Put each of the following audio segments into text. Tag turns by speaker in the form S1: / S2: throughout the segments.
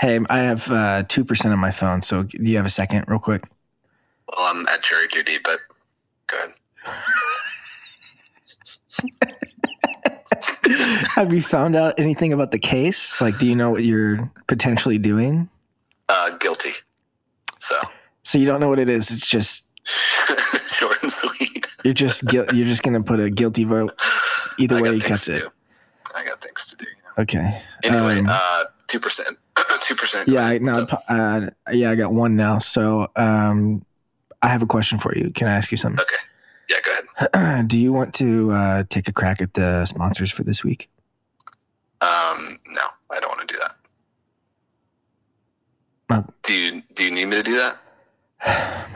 S1: Hey, I have uh, 2% on my phone, so do you have a second, real quick?
S2: Well, I'm at jury duty, but go ahead.
S1: have you found out anything about the case? Like, do you know what you're potentially doing?
S2: Uh, guilty. So,
S1: So you don't know what it is. It's just
S2: short and sweet.
S1: you're just you're just gonna put a guilty vote. Either way, he cuts it.
S2: do. I got things to do. You know?
S1: Okay.
S2: Anyway,
S1: Um,
S2: uh, two percent.
S1: Yeah, I, no, uh, yeah, I got one now. So, um, I have a question for you. Can I ask you something?
S2: Okay. Yeah, go ahead.
S1: Do you want to uh, take a crack at the sponsors for this week?
S2: Um, no, I don't want to do that.
S1: Uh,
S2: do you Do you need me to do that?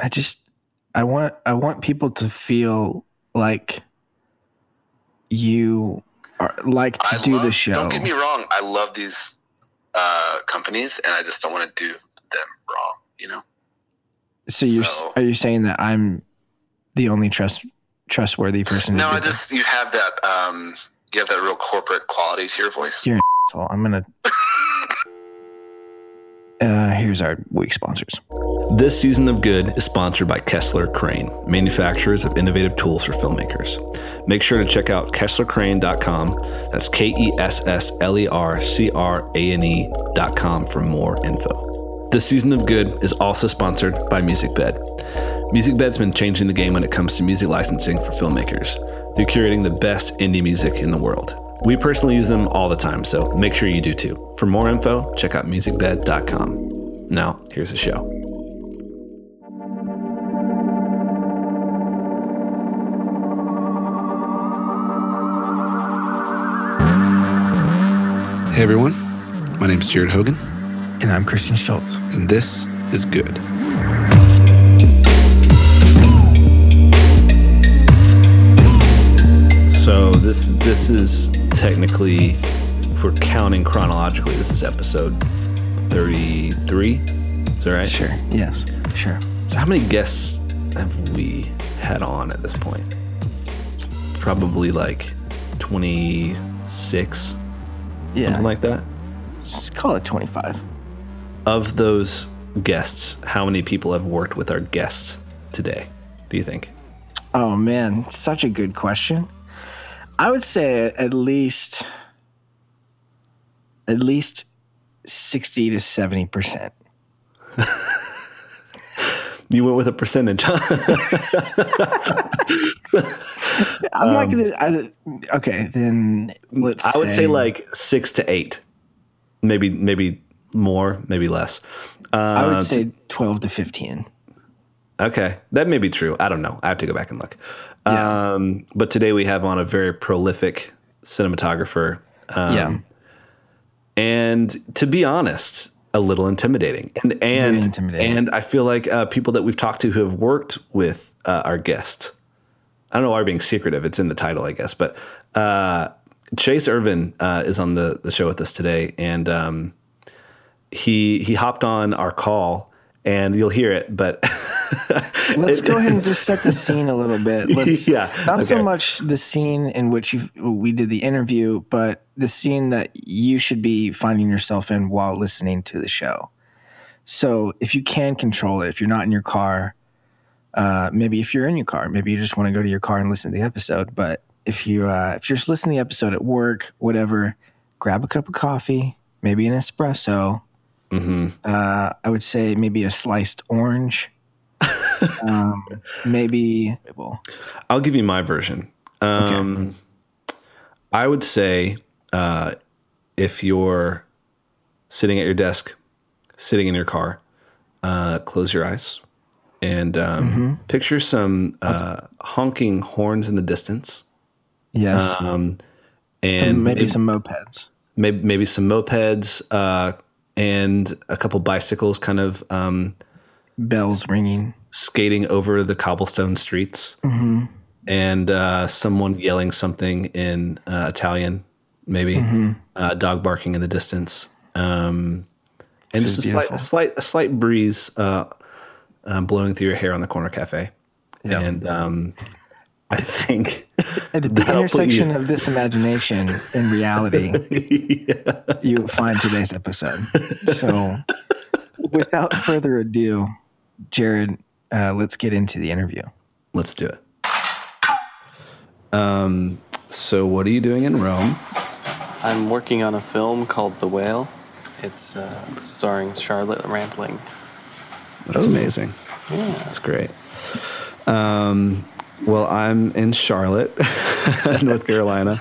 S1: I just I want I want people to feel like you are like to
S2: I
S1: do
S2: love,
S1: the show.
S2: Don't get me wrong. I love these uh, companies, and I just don't want to do them wrong. You know.
S1: so you're
S2: so-
S1: are you saying that I'm the only trust trustworthy person?
S2: No, I just you have that um you have that real corporate quality to your voice.
S1: You're- So I'm gonna. Uh, here's our week sponsors.
S3: This season of Good is sponsored by Kessler Crane, manufacturers of innovative tools for filmmakers. Make sure to check out KesslerCrane.com. That's K E S S L E R C R A N E.com for more info. This season of Good is also sponsored by MusicBed. MusicBed's been changing the game when it comes to music licensing for filmmakers. They're curating the best indie music in the world. We personally use them all the time, so make sure you do too. For more info, check out musicbed.com. Now, here's the show.
S4: Hey everyone, my name is Jared Hogan,
S1: And I'm Christian Schultz.
S4: and this is Good.
S3: So this this is technically, if we're counting chronologically, this is episode thirty-three. Is that right?
S1: Sure. Yes. Sure.
S3: So how many guests have we had on at this point? Probably like twenty-six,
S1: Yeah.
S3: something like that.
S1: Just call it 25.
S3: Of those guests, how many people have worked with our guests today? Do you think?
S1: Oh man, such a good question. I would say at least at least 60 to 70%.
S3: You went with a percentage, huh?
S1: I'm not going to Okay, then let's
S3: Um, I would say like six to eight, maybe maybe more, maybe less. Uh,
S1: I would say 12 to 15.
S3: Okay, that may be true. I don't know. I have to go back and look.
S1: Yeah.
S3: Um, but today we have on a very prolific cinematographer, um,
S1: yeah.
S3: and to be honest, a little intimidating. And and
S1: intimidating.
S3: and I feel like uh, people that we've talked to who have worked with uh, our guest. I don't know why we're being secretive. It's in the title, I guess. But uh, Chayse Irvin uh, is on the, the show with us today, and um, he he hopped on our call, and you'll hear it. But
S1: Let's go ahead and just set the scene a little bit. Let's
S3: Yeah,
S1: not so much the scene in which we did the interview, but the scene that you should be finding yourself in while listening to the show. So if you can control it, if you're not in your car, uh, maybe if you're in your car, maybe you just want to go to your car and listen to the episode. But if you uh, if you're just listening to the episode at work, whatever, grab a cup of coffee, maybe an espresso.
S3: Mhm.
S1: Uh, I would say maybe a sliced orange. um, maybe well,
S3: I'll give you my version. Um, I would say uh, if you're sitting at your desk, sitting in your car, uh, close your eyes and um, picture some uh, honking horns in the distance.
S1: yes,
S3: Um, and
S1: some, maybe,
S3: maybe,
S1: some mopeds.
S3: maybe, maybe some mopeds uh, and a couple bicycles kind of um,
S1: bells ringing.
S3: skating over the cobblestone streets.
S1: Mm-hmm.
S3: and uh, someone yelling something in uh, Italian, maybe
S1: Mm-hmm.
S3: uh, dog barking in the distance, um, and
S1: This
S3: just
S1: is
S3: a slight, a slight, a slight breeze uh, um, blowing through your hair on the corner cafe,
S1: Yeah.
S3: and um, I think
S1: At the intersection
S3: you-
S1: of this imagination and reality,
S3: yeah.
S1: you will find today's episode. So, without further ado, Jared, uh, let's get into the interview.
S3: Let's do it. Um, so what are you doing in Rome?
S5: I'm working on a film called The Whale. It's uh, starring Charlotte Rampling.
S3: That's amazing.
S5: Yeah.
S3: That's great. Um, well, I'm in Charlotte, North Carolina,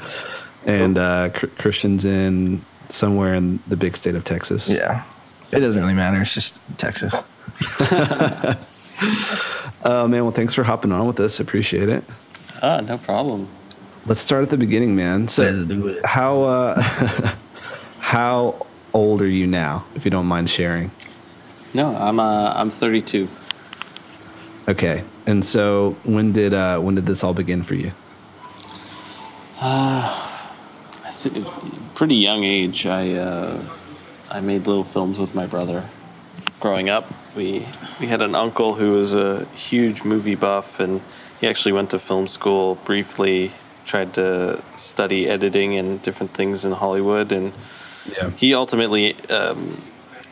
S3: and uh, Christian's in somewhere in the big state of Texas.
S1: Yeah. It doesn't really matter. It's just Texas.
S3: Oh man, well, thanks for hopping on with us. Appreciate it.
S5: Ah, no problem.
S3: Let's start at the beginning, man. So,
S1: Let's do it.
S3: how uh, how old are you now, if you don't mind sharing?
S5: No, I'm uh, I'm 32.
S3: Okay, and so when did uh, when did this all begin for you?
S5: I think pretty young age. I uh, I made little films with my brother. Growing up, we we had an uncle who was a huge movie buff, and he actually went to film school briefly. Tried to study editing and different things in Hollywood, and
S3: Yeah.
S5: he ultimately um,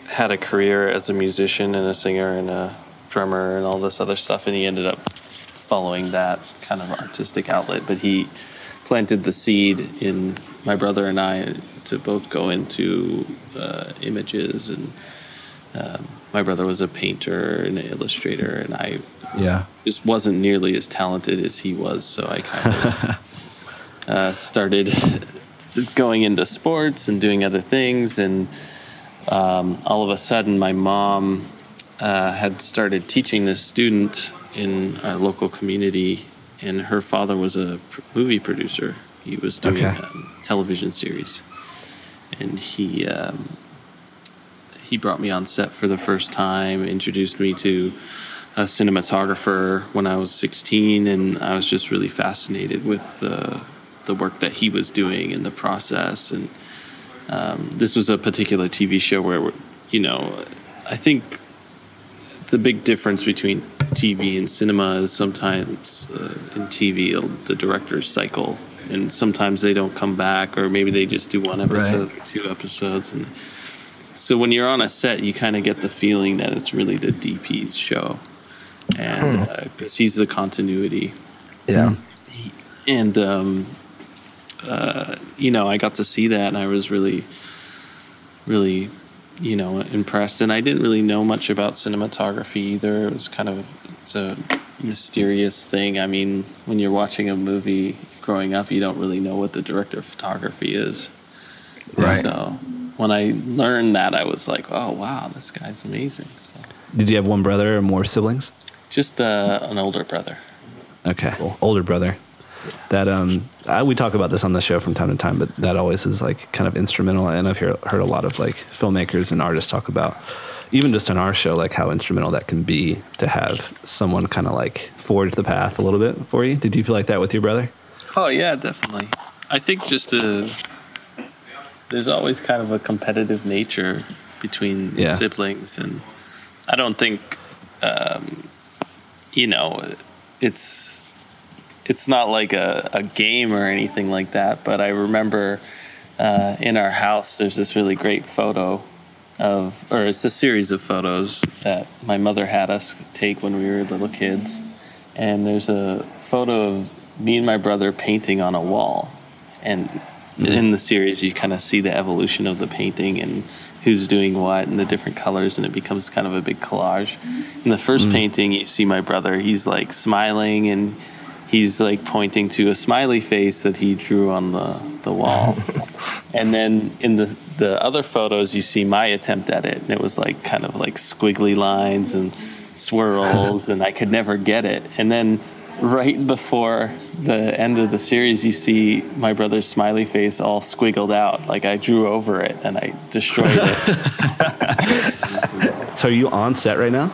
S5: had a career as a musician and a singer and a drummer and all this other stuff, and he ended up following that kind of artistic outlet. But he planted the seed in my brother and I to both go into uh, images, and um, my brother was a painter and an illustrator, and I
S3: Yeah.
S5: just wasn't nearly as talented as he was, so I kind of uh, started going into sports and doing other things, and um, all of a sudden, my mom uh, had started teaching this student in our local community, and her father was a pr- movie producer. He was doing
S3: Okay.
S5: um, television series, and he. Um, he brought me on set for the first time, introduced me to a cinematographer when I was 16, and I was just really fascinated with the the work that he was doing and the process. And um, this was a particular TV show where, you know, I think the big difference between TV and cinema is sometimes uh, in TV the directors cycle, and sometimes they don't come back, or maybe they just do one episode or two episodes, and so when you're on a set, you kind of get the feeling that it's really the DP's show, and uh 'cause he's the continuity,
S1: Yeah.
S5: and um, uh, you know, I got to see that, and I was really, really, you know, impressed. And I didn't really know much about cinematography either. It was kind of it's a mysterious thing. I mean, when you're watching a movie growing up, you don't really know what the director of photography is.
S1: Right.
S5: So when I learned that, I was like, oh wow, this guy's amazing. So
S3: Did you have one brother or more siblings?
S5: just uh, an older brother.
S3: Okay, older brother. That um, I, we talk about this on the show from time to time, but that always is like kind of instrumental. And I've heard heard a lot of like filmmakers and artists talk about, even just on our show, like how instrumental that can be to have someone kind of like forge the path a little bit for you. Did you feel like that with your brother?
S5: Oh yeah, definitely. I think just uh there's always kind of a competitive nature between
S3: Yeah.
S5: siblings, and I don't think, um, you know, it's it's not like a, a game or anything like that. But I remember uh, in our house, there's this really great photo of, or it's a series of photos that my mother had us take when we were little kids. And there's a photo of me and my brother painting on a wall. And in the series, you kind of see the evolution of the painting and who's doing what and the different colors, and it becomes kind of a big collage. In the first painting, you see my brother, he's like smiling and he's like pointing to a smiley face that he drew on the, the wall. and then in the the other photos you see my attempt at it and it was like kind of like squiggly lines and swirls and I could never get it. And then right before the end of the series you see my brother's smiley face all squiggled out like I drew over it and I destroyed it.
S3: So are you on set right now?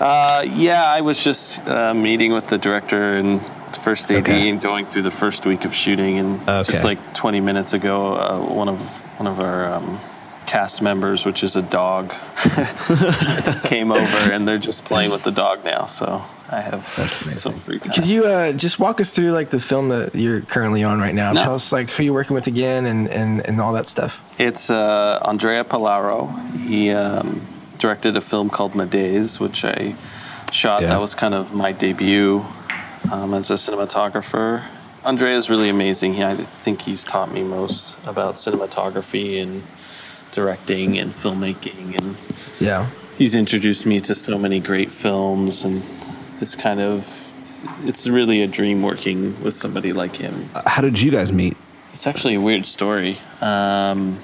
S5: Uh, yeah, I was just uh, meeting with the director and the first AD
S3: Okay.
S5: and going through the first week of shooting. And
S3: Okay.
S5: just like 20 minutes ago, uh, one of one of our um, cast members, which is a dog, came over and they're just playing with the dog now. So I have some free time.
S1: Could you uh, just walk us through like the film that you're currently on right now?
S5: No.
S1: Tell us like who you're working with again and, and, and all that stuff.
S5: It's uh, Andrea Pallaoro. He um, directed a film called Medeas, which I shot.
S3: Yeah.
S5: That was kind of my debut um, as a cinematographer. Andrea is really amazing. He, I think he's taught me most about cinematography and directing and filmmaking and
S1: Yeah.
S5: he's introduced me to so many great films and this kind of it's really a dream working with somebody like him
S3: How did you guys meet?
S5: it's actually a weird story um,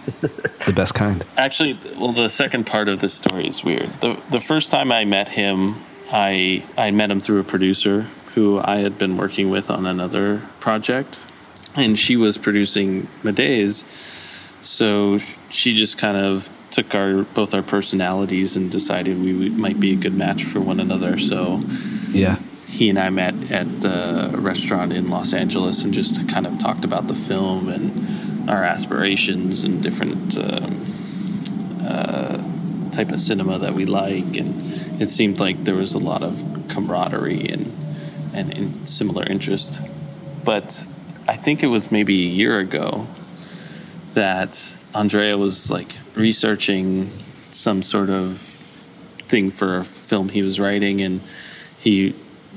S3: The best kind.
S5: actually well the second part of this story is weird the, the first time i met him I, I met him through a producer who i had been working with on another project and she was producing Medeas. So she just kind of took our both our personalities and decided we might be a good match for one another. So
S3: Yeah.
S5: he and I met at a restaurant in Los Angeles and just kind of talked about the film and our aspirations and different um, uh, type of cinema that we like. And it seemed like there was a lot of camaraderie and and, and similar interest. But I think it was maybe a year ago that Andrea was like researching some sort of thing for a film he was writing, and he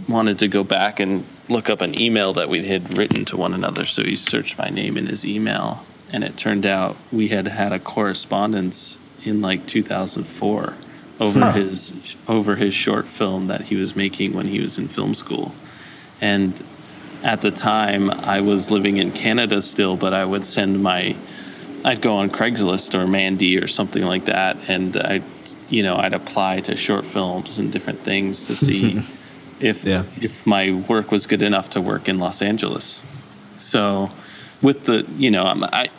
S5: wanted to go back and look up an email that we had written to one another. So he searched my name in his email, and it turned out we had had a correspondence in like 2004 over
S1: Huh.
S5: his over his short film that he was making when he was in film school, and at the time I was living in Canada still, but I would send my I'd go on Craigslist or Mandy or something like that, and I, you know, I'd apply to short films and different things to see if
S3: Yeah.
S5: if my work was good enough to work in Los Angeles. So, with the, you know, I'm, I,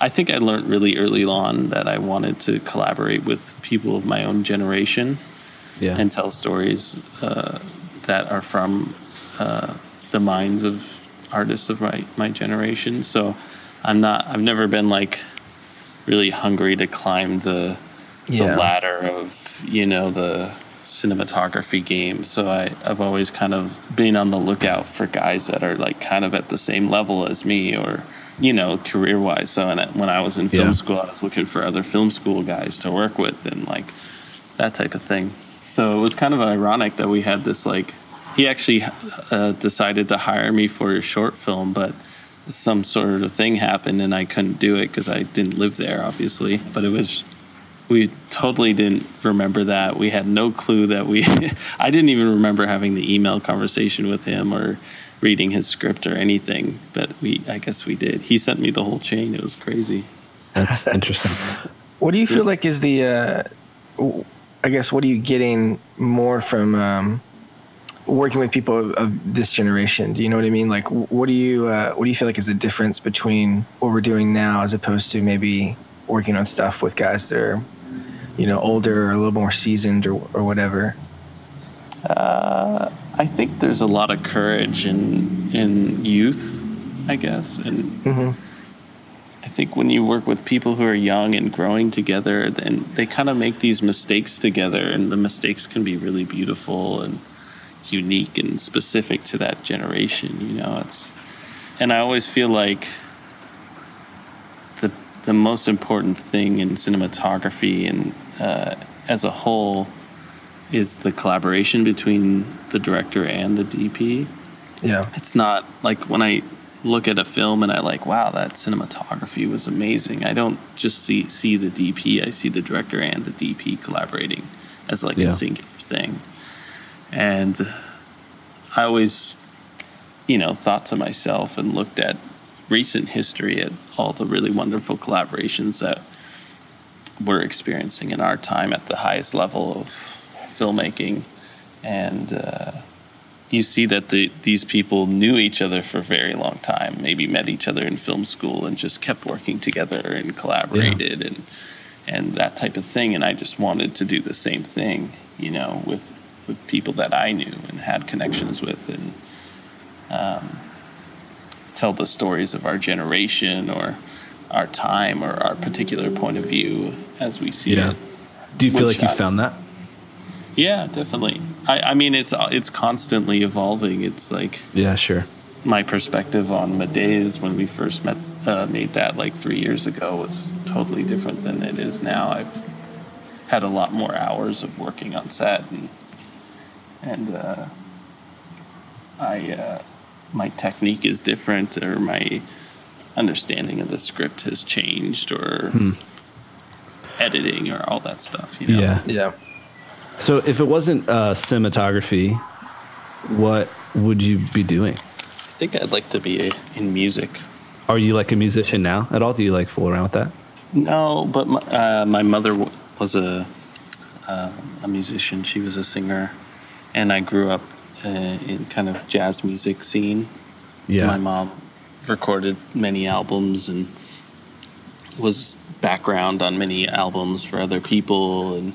S5: I think I learned really early on that I wanted to collaborate with people of my own generation
S3: Yeah.
S5: and tell stories uh, that are from uh, the minds of artists of my, my generation. So I'm not, I've never been like really hungry to climb the,
S1: Yeah.
S5: the ladder of, you know, the cinematography game. So I, I've always kind of been on the lookout for guys that are like kind of at the same level as me or, you know, career wise. So and when I was in film
S3: Yeah.
S5: school, I was looking for other film school guys to work with and like that type of thing. So it was kind of ironic that we had this like he actually uh, decided to hire me for a short film, but some sort of thing happened and I couldn't do it because I didn't live there, obviously. But it was we totally didn't remember that. We had no clue that we. I didn't even remember having the email conversation with him or reading his script or anything. But we, I guess we did. He sent me the whole chain. It was crazy.
S3: That's interesting.
S1: What do you feel like is the, uh, w- I guess, what are you getting more from um, working with people of, of this generation? Do you know what I mean? Like, what do you, uh, what do you feel like is the difference between what we're doing now as opposed to maybe working on stuff with guys that are, you know, older or a little more seasoned or, or whatever?
S5: I think there's a lot of courage in in youth, I guess, and I think when you work with people who are young and growing together, then they kind of make these mistakes together, and the mistakes can be really beautiful and unique and specific to that generation. You know, it's and I always feel like the the most important thing in cinematography and uh, as a whole is the collaboration between the director and the DP
S1: Yeah.
S5: it's not like when I look at a film and I like, wow, that cinematography was amazing. I don't just see see the DP. I see the director and the DP collaborating as like
S3: Yeah.
S5: a singular thing. And I always, you know, thought to myself and looked at recent history at all the really wonderful collaborations that we're experiencing in our time at the highest level of filmmaking and uh, you see that the, these people knew each other for a very long time, maybe met each other in film school and just kept working together and collaborated and and that type of thing. And I just wanted to do the same thing, you know, with with people that I knew and had connections with and um, tell the stories of our generation or our time or our particular point of view as we see
S3: Yeah.
S5: it.
S3: Do you feel like you found that?
S5: Yeah, definitely. I, I mean, it's it's constantly evolving. It's like
S3: Yeah, sure.
S5: my perspective on Medeas when we first met, uh, made that like three years ago was totally different than it is now. I've had a lot more hours of working on set, and and uh, I uh, my technique is different, or my understanding of the script has changed, or editing, or all that stuff. You know?
S3: Yeah.
S1: Yeah.
S3: So if it wasn't uh, cinematography, what would you be doing?
S5: I think I'd like to be in music.
S3: Are you like a musician now at all? Do you like fool around with that?
S5: No, but my, uh, my mother w- was a uh, a musician. She was a singer, and I grew up uh, in kind of jazz music scene. Yeah. My mom recorded many albums and was background on many albums for other people, and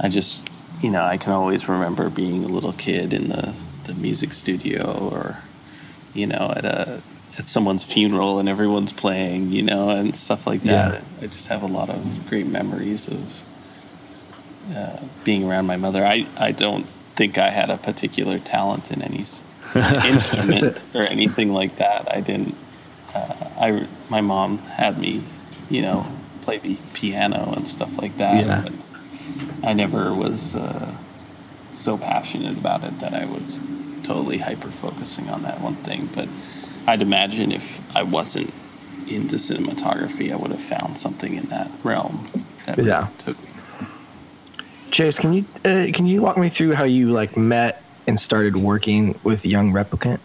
S5: I just, you know, I can always remember being a little kid in the the music studio or, you know, at a at someone's funeral and everyone's playing, you know, and stuff like that. Yeah. I just have a lot of great memories of uh, being around my mother. I, I don't think I had a particular talent in any instrument or anything like that. I didn't. Uh, I my mom had me, you know, play the piano and stuff like that.
S3: Yeah.
S5: But I never was uh, so passionate about it that I was totally hyper focusing on that one thing. But I'd imagine if I wasn't into cinematography, I would have found something in that realm that really took me.
S1: Chayse, can you uh, can you walk me through how you like met and started working with Young Replicant?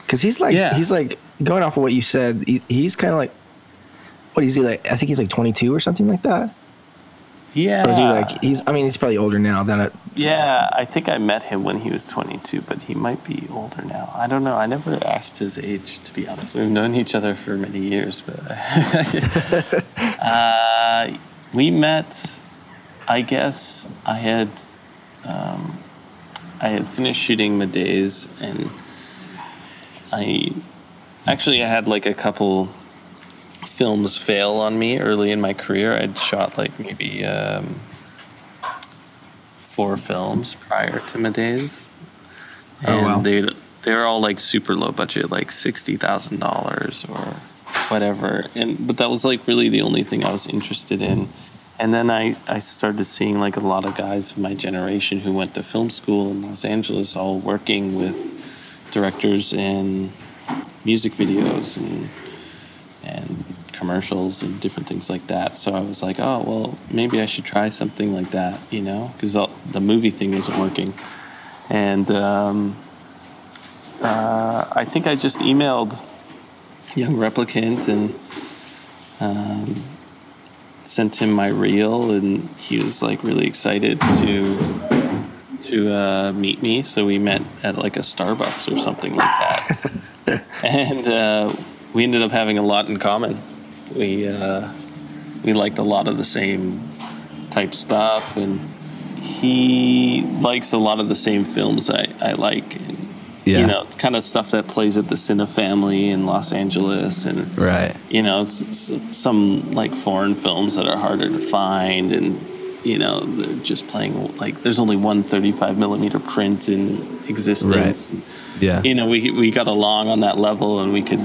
S1: Because he's like
S5: Yeah.
S1: he's like going off of what you said. He, he's kind of like what is he like? I think he's like 22 or something like that.
S5: Yeah.
S1: Or is he like he's? I mean, he's probably older now than it.
S5: Yeah, I think I met him when he was 22, but he might be older now. I don't know. I never asked his age, to be honest. We've known each other for many years, but uh, we met. I guess I had um, I had finished shooting Medeas, and I actually I had like a couple films fail on me early in my career. I'd shot like maybe. Um, four films prior to Medeas.
S1: Oh,
S5: And
S1: wow.
S5: they they were all like super low budget, like sixty thousand dollars or whatever. And but that was like really the only thing I was interested in. And then I, I started seeing like a lot of guys of my generation who went to film school in Los Angeles all working with directors in music videos and and commercials and different things like that. So I was like, oh well, maybe I should try something like that, you know, because the movie thing wasn't working. And um, uh, I think I just emailed Young Replicant and um, sent him my reel, and he was like really excited to to uh, meet me. So we met at like a Starbucks or something like that, and uh, we ended up having a lot in common. We uh, we liked a lot of the same type stuff, and he likes a lot of the same films I, I like.
S3: Yeah.
S5: You know, kind of stuff that plays at the Cinefamily in Los Angeles, and
S3: Right.
S5: you know, s- s- some like foreign films that are harder to find, and you know, they're just playing like there's only one 35 millimeter print in existence.
S3: Yeah.
S5: You know, we we got along on that level, and we could,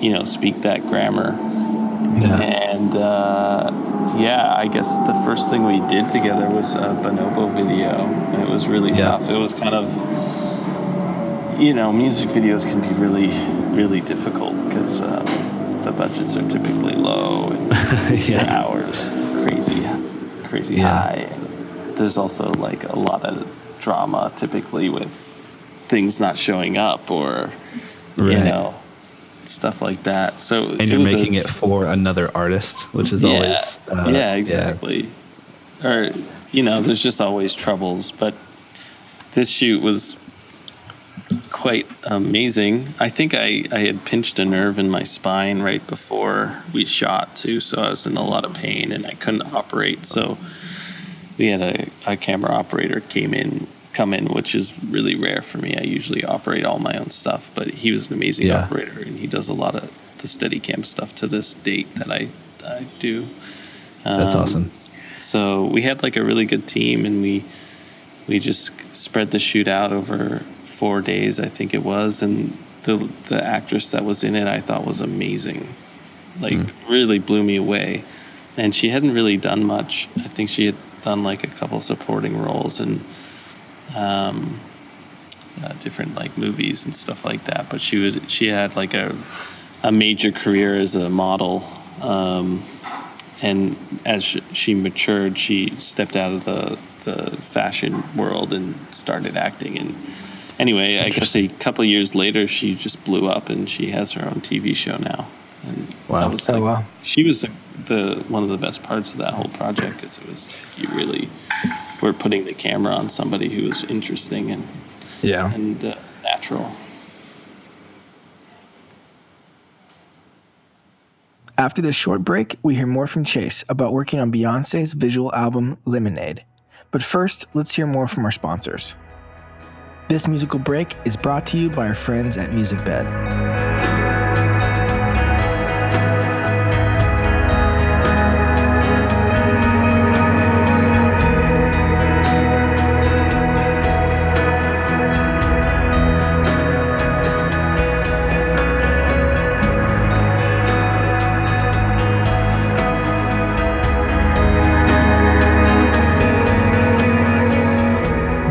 S5: you know, speak that grammar.
S3: Yeah.
S5: And uh, yeah, I guess the first thing we did together was a Bonobo video, it was really
S3: Yeah.
S5: tough. It was kind of, you know, music videos can be really, really difficult because um, the budgets are typically low and the hours crazy, crazy
S3: Yeah.
S5: high. There's also like a lot of drama typically with things not showing up or you know stuff like that. So
S3: And you're
S5: was a-
S3: making it for another artist, which is
S5: yeah,
S3: always uh,
S5: yeah, exactly. Or you know, there's just always troubles, but this shoot was quite amazing. I think I, I had pinched a nerve in my spine right before we shot too, so I was in a lot of pain and I couldn't operate. So we had a, a camera operator came in come in, which is really rare for me. I usually operate all my own stuff, but he was an amazing
S3: Yeah.
S5: operator and he does a lot of the Steadicam stuff to this date that I I do.
S3: That's
S5: Um,
S3: awesome.
S5: So we had like a really good team, and we we just spread the shoot out over four days, I think it was, and the the actress that was in it, I thought was amazing, like really blew me away, and she hadn't really done much. I think she had done like a couple supporting roles and um, uh, different like movies and stuff like that, but she was she had like a a major career as a model. Um, and as sh- she matured, she stepped out of the the fashion world and started acting. And anyway, I guess a couple of years later, she just blew up, and she has her own TV show now. And
S3: Wow.
S5: that was
S1: Oh, wow.
S5: she was the, the one of the best parts of that whole project because it was you really were putting the camera on somebody who was interesting and
S1: Yeah.
S5: and uh, natural.
S1: After this short break, we hear more from Chayse about working on Beyonce's visual album Lemonade. But first, let's hear more from our sponsors. This musical break is brought to you by our friends at MusicBed.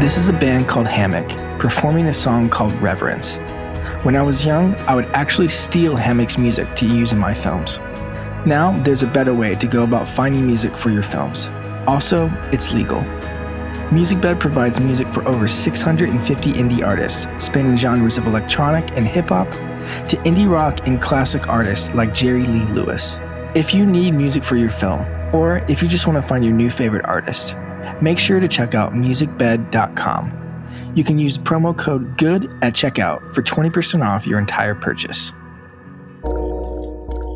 S1: This is a band called Hammock, performing a song called Reverence. When I was young, I would actually steal Hammock's music to use in my films. Now, there's a better way to go about finding music for your films. Also, it's legal. MusicBed provides music for over 650 indie artists, spanning genres of electronic and hip hop to indie rock and classic artists like Jerry Lee Lewis. If you need music for your film, or if you just want to find your new favorite artist, make sure to check out musicbed.com. You can use promo code GOOD at checkout for 20% off your entire purchase.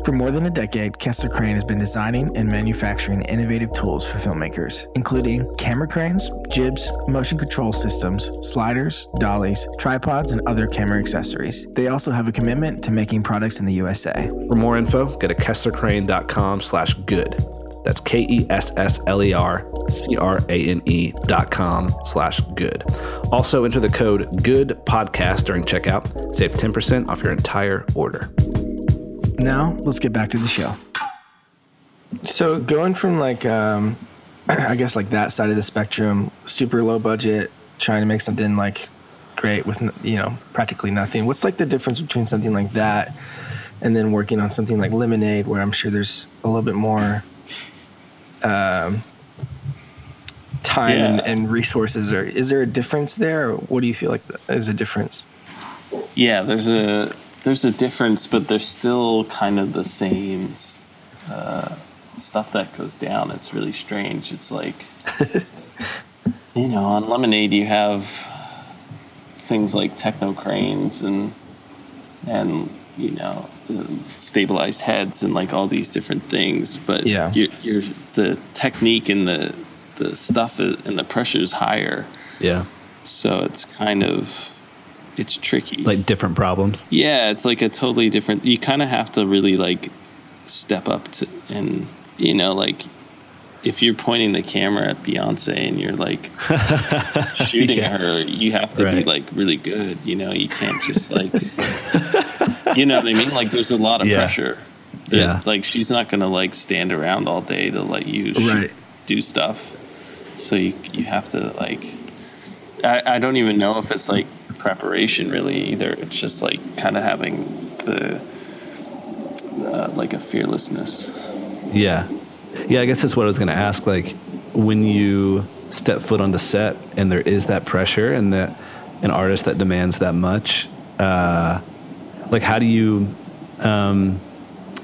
S1: For more than a decade, Kessler Crane has been designing and manufacturing innovative tools for filmmakers, including camera cranes, jibs, motion control systems, sliders, dollies, tripods, and other camera accessories. They also have a commitment to making products in the USA.
S3: For more info, go to kesslercrane.com slash good. That's K E S S L E R C R A N E dot com slash good. Also enter the code good podcast during checkout. Save 10% off your entire order.
S1: Now, let's get back to the show. So, going from like, um, I guess like that side of the spectrum, super low budget, trying to make something like great with you know practically nothing. What's like the difference between something like that and then working on something like Lemonade, where I'm sure there's a little bit more um, time and,
S5: Yeah.
S1: and resources? Or is there a difference there? What do you feel like is a difference?
S5: Yeah, there's a there's a difference, but there's still kind of the same uh, stuff that goes down. It's really strange. It's like you know, on Lemonade you have things like techno cranes and and you know stabilized heads and like all these different things, but
S1: Yeah.
S5: you're, you're the technique and the the stuff is, and the pressure is higher,
S3: Yeah.
S5: so it's kind of it's tricky.
S3: Like different problems.
S5: Yeah, it's like a totally different. You kind of have to really like step up to, and you know, like if you're pointing the camera at Beyonce and you're like shooting
S3: Yeah.
S5: her, you have to be like really good. You know, you can't just like, you know what I mean? Like, there's a lot of
S3: Yeah.
S5: pressure.
S3: Yeah.
S5: Like she's not gonna like stand around all day to let you shoot,
S1: Right.
S5: do stuff. So you you have to like. I, I don't even know if it's like preparation really either. It's just like kind of having the uh, like a fearlessness.
S3: Yeah. Yeah, I guess that's what I was going to ask. Like, when you step foot on the set and there is that pressure and that an artist that demands that much, uh, like, how do you, um,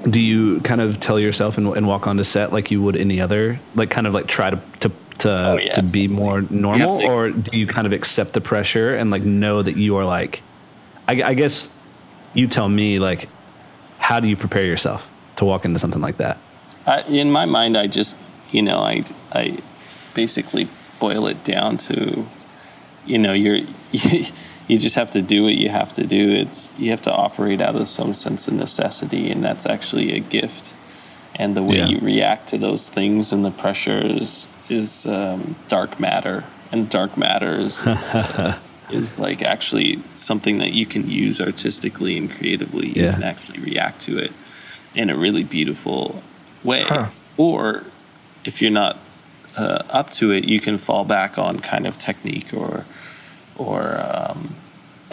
S3: do you kind of tell yourself and, and walk onto set like you would any other, like, kind of like try to, to, to,
S5: Oh, yeah.
S3: to be more normal?
S5: to-
S3: or do you kind of accept the pressure and like know that you are like, I, I guess you tell me, like, how do you prepare yourself to walk into something like that?
S5: I, in my mind, I just you know I I basically boil it down to you know you're you just have to do what you have to do. It's you have to operate out of some sense of necessity, and that's actually a gift. And the way
S3: Yeah.
S5: you react to those things and the pressures is is um, dark matter, and dark matter is is like actually something that you can use artistically and creatively. You
S3: Yeah.
S5: can actually react to it in a really beautiful way.
S1: Huh.
S5: Or if you're not uh, up to it, you can fall back on kind of technique or or um,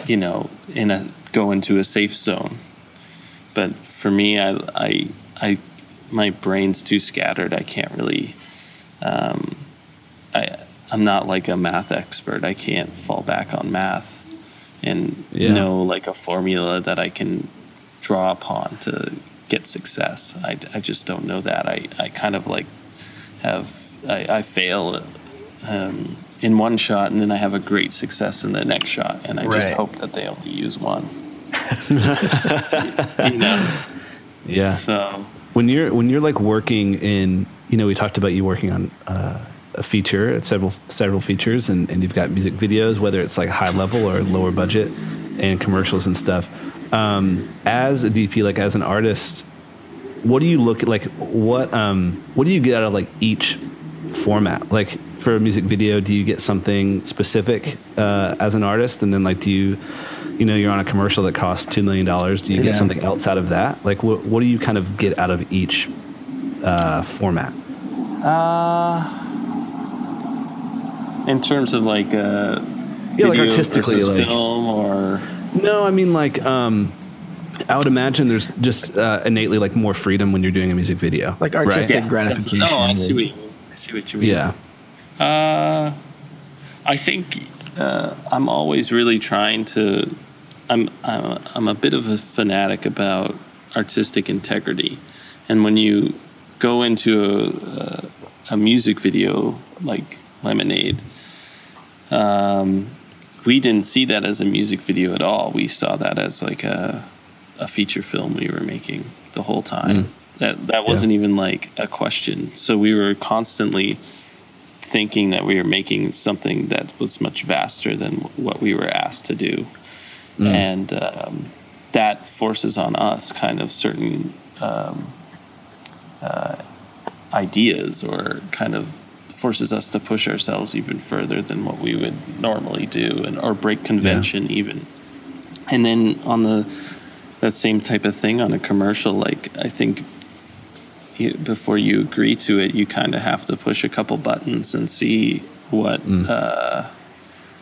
S5: you know in a go into a safe zone. But for me, I I, I my brain's too scattered. I can't really. Um, I I'm not like a math expert. I can't fall back on math and
S3: Yeah.
S5: know like a formula that I can draw upon to get success. I, I just don't know that. I, I kind of like have I, I fail um, in one shot and then I have a great success in the next shot and I
S1: Right.
S5: just hope that they only use one. you know,
S3: Yeah.
S5: so
S3: when you're when you're like working in you know we talked about you working on uh, a feature at several several features and, and you've got music videos whether it's like high level or lower budget and commercials and stuff um, as a dp like as an artist what do you look at like what um, what do you get out of like each format? Like for a music video do you get something specific uh, as an artist? And then like do you you know you're on a commercial that costs $2 million do you
S1: Yeah.
S3: get something else out of that? Like what, what do you kind of get out of each uh, format?
S5: Uh, in terms of like uh,
S3: Yeah, like artistically, like-
S5: film or
S3: no i mean like um, i would imagine there's just uh, innately like more freedom when you're doing a music video
S1: Like
S3: right?
S1: artistic gratification.
S5: No, I see what you, I see what you mean.
S3: yeah
S5: Uh, I think uh, I'm always really trying to. I'm I'm a, I'm a bit of a fanatic about artistic integrity, and when you go into a, a, a music video like Lemonade, um, we didn't see that as a music video at all. We saw that as like a a feature film we were making the whole time. That that wasn't even like a question. So we were constantly thinking that we were making something that was much vaster than what we were asked to do, and um, that forces on us kind of certain um, uh, ideas, or kind of forces us to push ourselves even further than what we would normally do, and or break convention even. And then on the that same type of thing on a commercial, like I think you, before you agree to it, you kind of have to push a couple buttons and see what uh,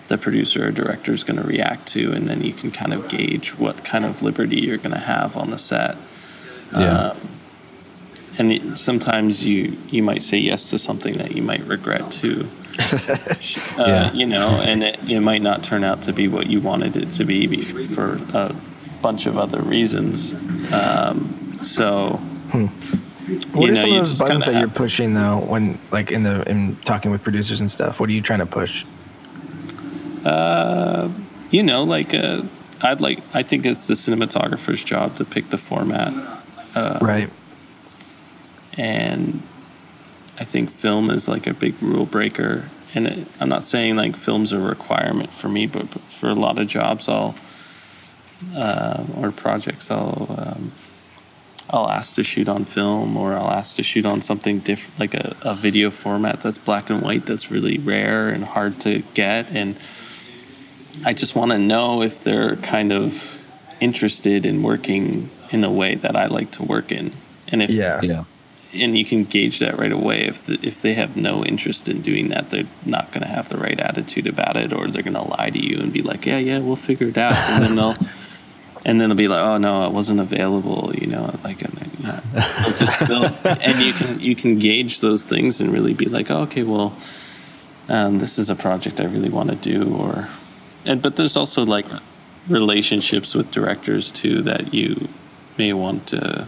S5: the producer or director is going to react to, and then you can kind of gauge what kind of liberty you're going to have on the set.
S3: Yeah.
S5: Um, and sometimes you you might say yes to something that you might regret too. uh,
S3: Yeah.
S5: You know, and it, it might not turn out to be what you wanted it to be be- for a bunch of other reasons. Um, so.
S1: What
S5: you
S1: are
S5: know,
S1: some of those buttons that you're pushing though when like in the in talking with producers and stuff? What are you trying to push?
S5: you know, like uh, I'd like I think it's the cinematographer's job to pick the format,
S1: right.
S5: And I think film is like a big rule breaker. And it, I'm not saying like film's a requirement for me, but but for a lot of jobs, I'll uh, or projects, I'll um, I'll ask to shoot on film, or I'll ask to shoot on something different, like a, a video format that's black and white, that's really rare and hard to get, and I just want to know if they're kind of interested in working in a way that I like to work in, and if
S1: Yeah.
S3: yeah
S5: and you can gauge that right away. If the, if they have no interest in doing that, they're not going to have the right attitude about it, or they're going to lie to you and be like, "Yeah, yeah, we'll figure it out," and then they'll. And then they'll be like, "Oh no, it wasn't available," you know, like, and, then, yeah. They'll just- they'll- and you can you can gauge those things and really be like, oh, "Okay, well, um, this is a project I really want to do," or, and but there's also like relationships with directors too that you may want to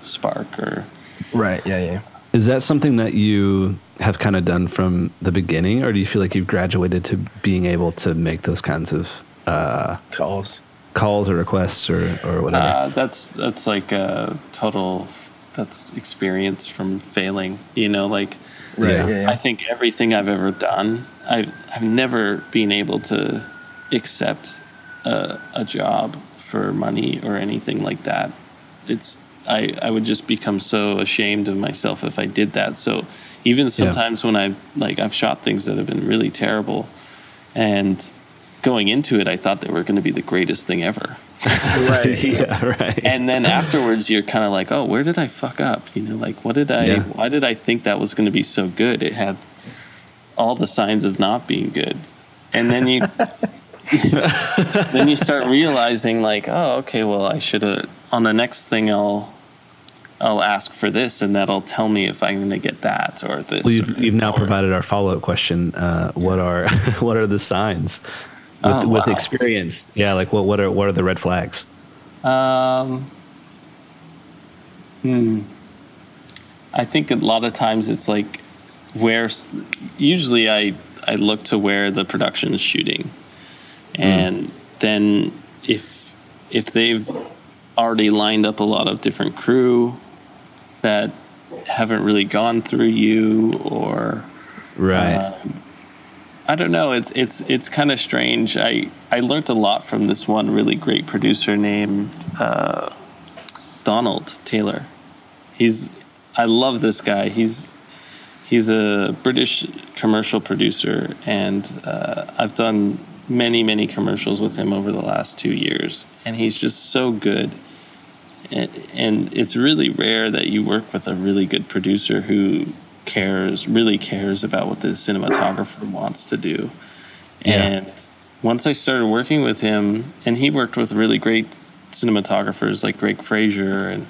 S5: spark or
S1: Right. Yeah. Yeah.
S3: Is that something that you have kind of done from the beginning, or do you feel like you've graduated to being able to make those kinds of uh,
S1: Calls.
S3: calls or requests or, or whatever?
S5: Uh, that's that's like a total. That's experience from failing. You know, like
S1: Right.
S3: Yeah.
S1: Yeah. yeah.
S5: I think everything I've ever done, I've I've never been able to accept a, a job for money or anything like that. It's I, I would just become so ashamed of myself if I did that. So even sometimes when I've like I've shot things that have been really terrible, and going into it, I thought they were going to be the greatest thing ever.
S1: Right.
S3: yeah, right.
S5: and then afterwards, you're kind of like, oh, where did I fuck up? You know, like what did I?
S3: Yeah.
S5: Why did I think that was going to be so good? It had all the signs of not being good, and then you. then you start realizing like oh okay well i should have on the next thing i'll i'll ask for this and that'll tell me if i'm going to get that or this
S3: Well, you've,
S5: or-
S3: you've now
S5: or-
S3: provided our follow up question. Uh, what are what are the signs with,
S5: Oh,
S3: with
S5: wow.
S3: experience? Yeah, like what what are what are the red flags?
S5: Um, hmm. I think a lot of times it's like where usually I I look to where the production is shooting, and then if if they've already lined up a lot of different crew that haven't really gone through you or
S3: Right.
S5: um, I don't know. It's it's it's kind of strange. I I learned a lot from this one really great producer named uh, Donald Taylor. He's I love this guy. He's he's a British commercial producer, and uh, I've done many many commercials with him over the last two years, and he's just so good. And, and it's really rare that you work with a really good producer who cares really cares about what the cinematographer wants to do
S3: Yeah.
S5: and once i started working with him and he worked with really great cinematographers like greig fraser and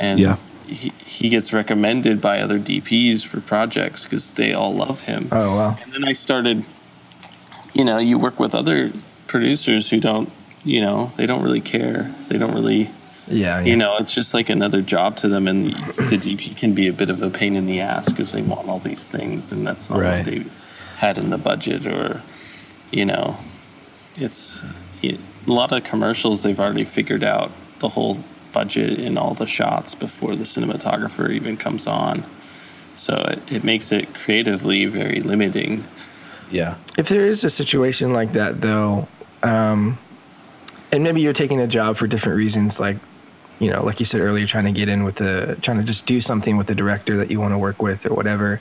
S5: and
S3: Yeah.
S5: he, he gets recommended by other dps for projects because they all love him
S1: Oh wow.
S5: and then I started, you know, you work with other producers who don't, you know, they don't really care. They don't really,
S1: Yeah. yeah.
S5: you know, it's just like another job to them. And the DP can be a bit of a pain in the ass because they want all these things and that's not
S3: Right.
S5: what they had in the budget or, you know, it's it, a lot of commercials they've already figured out the whole budget and all the shots before the cinematographer even comes on. So it, it makes it creatively very limiting.
S3: yeah.
S1: If there is a situation like that, though, um, and maybe you're taking a job for different reasons, like you know, like you said earlier, trying to get in with the, trying to just do something with the director that you want to work with or whatever.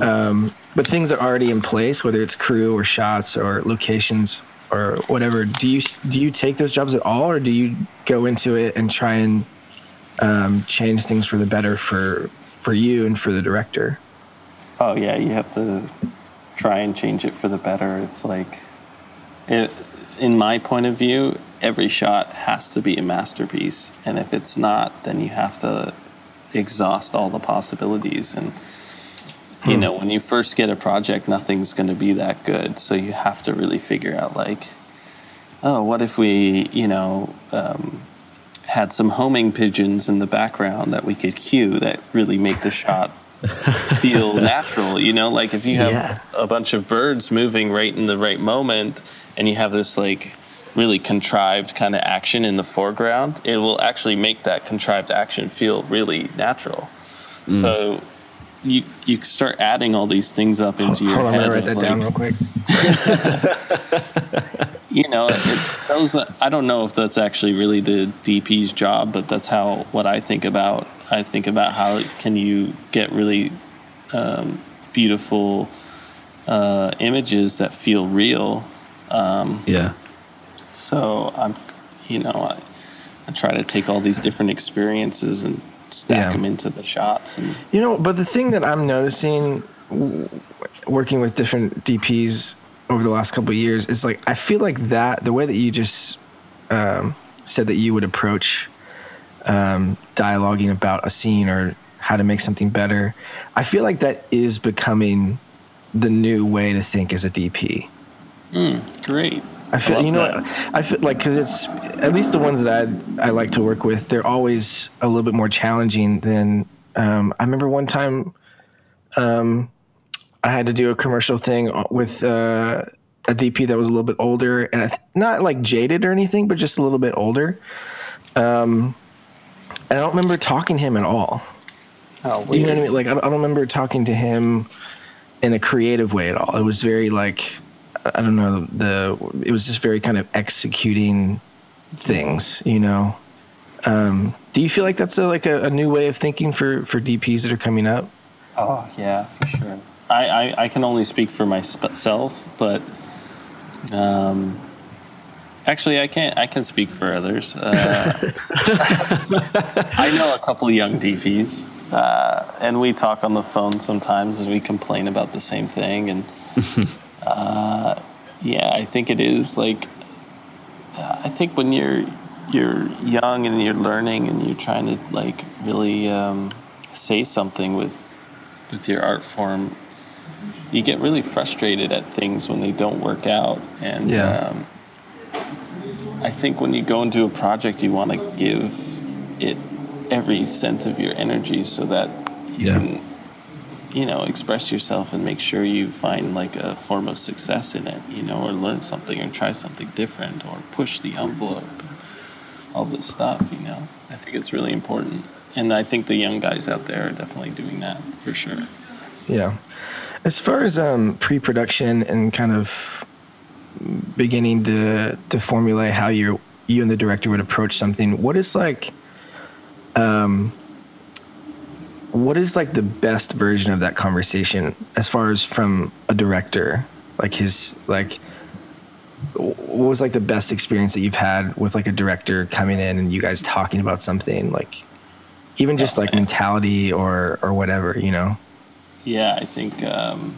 S1: Um, but things are already in place, whether it's crew or shots or locations or whatever. Do you do you take those jobs at all, or do you go into it and try and um, change things for the better for for you and for the director?
S5: Oh yeah, you have to try and change it for the better. It's like, it, in my point of view, every shot has to be a masterpiece, and if it's not, then you have to exhaust all the possibilities. And you know, when you first get a project, nothing's going to be that good, so you have to really figure out like, oh, what if we, you know. Um, had some homing pigeons in the background that we could cue that really make the shot feel natural. You know, like if you have
S1: Yeah.
S5: a bunch of birds moving right in the right moment and you have this like really contrived kind of action in the foreground, it will actually make that contrived action feel really natural.
S1: Mm.
S5: So you you start adding all these things up into your
S1: Hold on, I'm
S5: head.
S1: gonna write
S5: of,
S1: that down real quick.
S5: you know, it, those. I don't know if that's actually really the DP's job, but that's how what I think about. I think about how can you get really um, beautiful uh, images that feel real. Um,
S3: Yeah.
S5: So I'm, you know, I, I try to take all these different experiences and stack
S1: Yeah.
S5: them into the shots. And
S1: You know, but the thing that I'm noticing w- working with different DPs over the last couple of years is like I feel like that the way that you just um, said that you would approach um, dialoguing about a scene or how to make something better, I feel like that is becoming the new way to think as a DP.
S5: great.
S1: I feel
S5: love
S1: you know
S5: that.
S1: what I feel like because it's at least the ones that I I like to work with. They're always a little bit more challenging than um, I remember one time. Um, I had to do a commercial thing with uh, a DP that was a little bit older and I th- not like jaded or anything, but just a little bit older. Um, and I don't remember talking to him at all.
S5: Oh,
S1: You know what I mean? Like I don't, I don't remember talking to him in a creative way at all. It was very like I don't know the it was just very kind of executing things, you know. Um, do you feel like that's a, like a, a new way of thinking for for DPs that are coming up?
S5: Oh yeah, for sure. I, I, I can only speak for myself, but um, actually I can't. I can speak for others. Uh, I know a couple of young DPs, uh, and we talk on the phone sometimes, and we complain about the same thing. And uh, yeah, I think it is like I think when you're you're young and you're learning and you're trying to like really um, say something with with your art form, you get really frustrated at things when they don't work out. And
S1: Yeah.
S5: um, I think when you go into a project, you want to give it every cent of your energy so that you
S3: Yeah.
S5: can, you know, express yourself and make sure you find like a form of success in it, you know, or learn something or try something different or push the envelope. All this stuff, you know. I think it's really important. And I think the young guys out there are definitely doing that for sure.
S1: Yeah. As far as um, pre-production and kind of beginning to to formulate how you you and the director would approach something, what is like, um, what is like the best version of that conversation as far as from a director, like his like. What was like the best experience that you've had with like a director coming in and you guys talking about something like, even just like mentality or or whatever, you know?
S5: Yeah, I think um,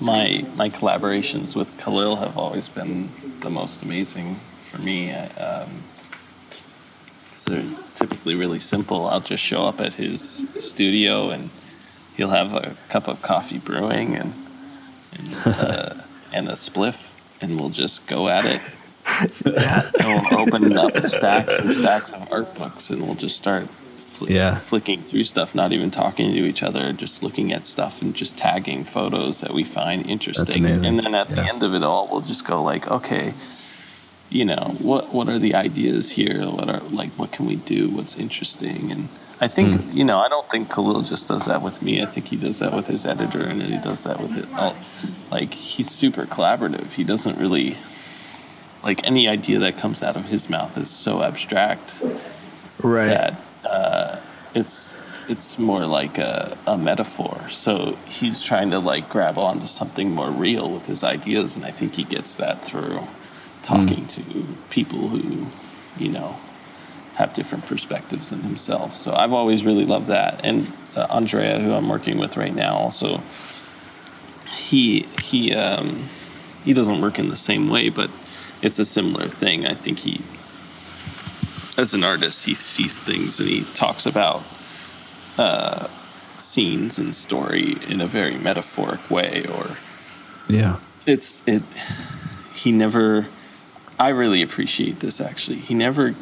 S5: my my collaborations with Kahlil have always been the most amazing for me. I, Um, typically really simple. I'll just show up at his studio and he'll have a cup of coffee brewing and and, uh, and a spliff, and we'll just go at it. And we'll open up stacks and stacks of art books, and we'll just start fl-
S3: Yeah.
S5: flicking through stuff, not even talking to each other, just looking at stuff and just tagging photos that we find interesting. And then at the end of it all, we'll just go like, okay, you know, what what are the ideas here? What are like what can we do? What's interesting? And I think
S3: Hmm.
S5: you know, I don't think Kahlil just does that with me. I think he does that with his editor, and he does that with it. All, like he's super collaborative. He doesn't really like any idea that comes out of his mouth is so abstract
S1: Right.
S5: that uh, it's it's more like a, a metaphor. So he's trying to like grab onto something more real with his ideas, and I think he gets that through talking to people who, you know, have different perspectives than himself. So I've always really loved that. And uh, Andrea, who I'm working with right now, also he he um, he doesn't work in the same way, but it's a similar thing. I think he as an artist, he sees things and he talks about uh, scenes and story in a very metaphoric way. Or
S3: Yeah.
S5: it's it. He never. I really appreciate this. Actually, he never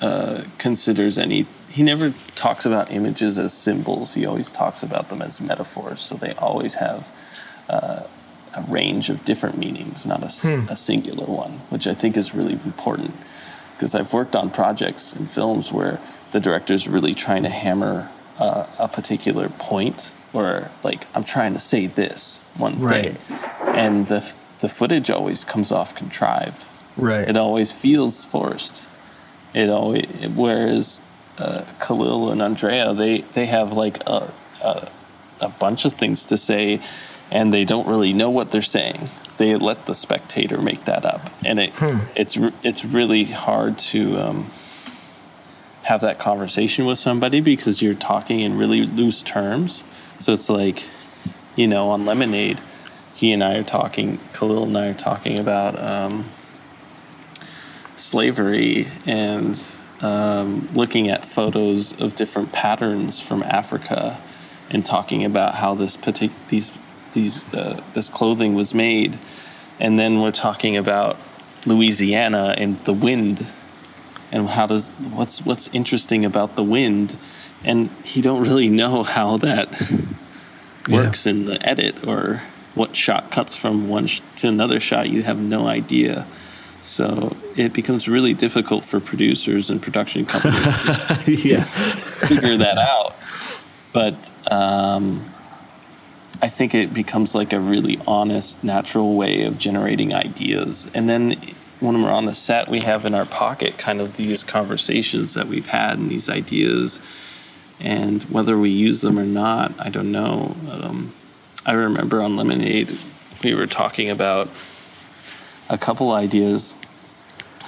S5: uh, considers any. He never talks about images as symbols. He always talks about them as metaphors. So they always have uh, a range of different meanings, not a singular one, which I think is really important because I've worked on projects and films where the director's really trying to hammer uh, a particular point, or like I'm trying to say this one
S1: Right.
S5: thing, and the the footage always comes off contrived.
S1: Right.
S5: It always feels forced. It always whereas uh, Kahlil and Andrea they they have like a, a a bunch of things to say, and they don't really know what they're saying. They let the spectator make that up, and it it's it's really hard to um, have that conversation with somebody because you're talking in really loose terms. So it's like, you know, on Lemonade, he and I are talking. Kahlil and I are talking about um, slavery and um, looking at photos of different patterns from Africa and talking about how this partic- these these uh, this clothing was made, and then we're talking about Louisiana and the wind, and how does what's what's interesting about the wind, and he don't really know how that works in the edit or what shot cuts from one sh- to another shot. You have no idea. So it becomes really difficult for producers and production companies to
S3: yeah.
S5: figure that out. But um, I think it becomes like a really honest, natural way of generating ideas. And then when we're on the set, we have in our pocket kind of these conversations that we've had and these ideas. And whether we use them or not, I don't know. Um, I remember on Lemonade, we were talking about a couple ideas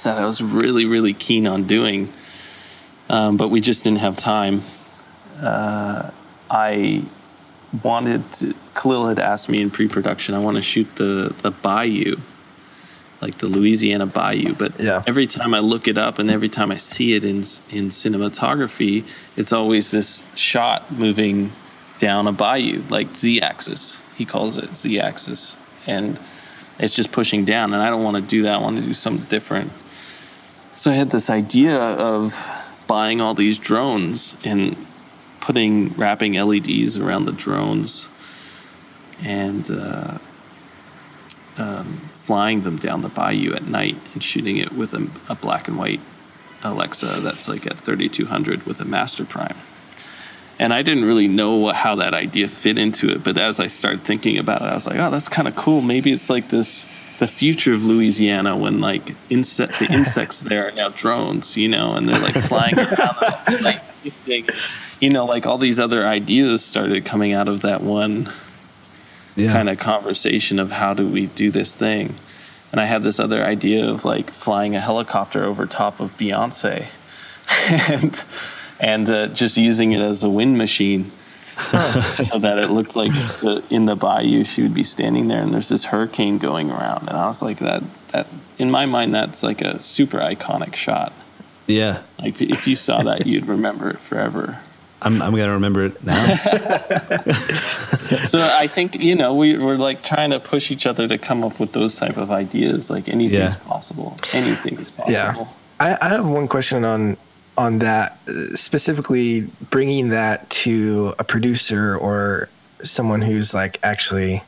S5: that I was really, really keen on doing, um, but we just didn't have time. Uh, I wanted to, Kahlil had asked me in pre-production, I want to shoot the the bayou, like the Louisiana bayou. But
S1: Yeah.
S5: every time I look it up and every time I see it in in cinematography, it's always this shot moving down a bayou, like z-axis. He calls it z-axis, and it's just pushing down. And I don't want to do that. I want to do something different. So I had this idea of buying all these drones and putting wrapping LEDs around the drones and uh, um, flying them down the bayou at night and shooting it with a, a black and white Alexa that's like at 3200 with a master prime. And I didn't really know what, how that idea fit into it, but as I started thinking about it, I was like, "Oh, that's kind of cool. Maybe it's like this, the future of Louisiana when like insect, the insects there are now drones, you know, and they're like flying around, like shifting. you know, like all these other ideas started coming out of that one
S3: Yeah.
S5: kind of conversation of how do we do this thing. And I had this other idea of like flying a helicopter over top of Beyonce and and uh, just using it as a wind machine so that it looked like the, in the bayou she would be standing there and there's this hurricane going around and I was like that that in my mind that's like a super iconic shot.
S3: Yeah.
S5: Like if you saw that you'd remember it forever.
S3: I'm, I'm going to remember it now.
S5: so I think you know we, we're like trying to push each other to come up with those type of ideas. Like anything's
S3: Yeah.
S5: possible. Anything is possible.
S1: Yeah. I, I have one question on on that uh, specifically bringing that to a producer or someone who's like actually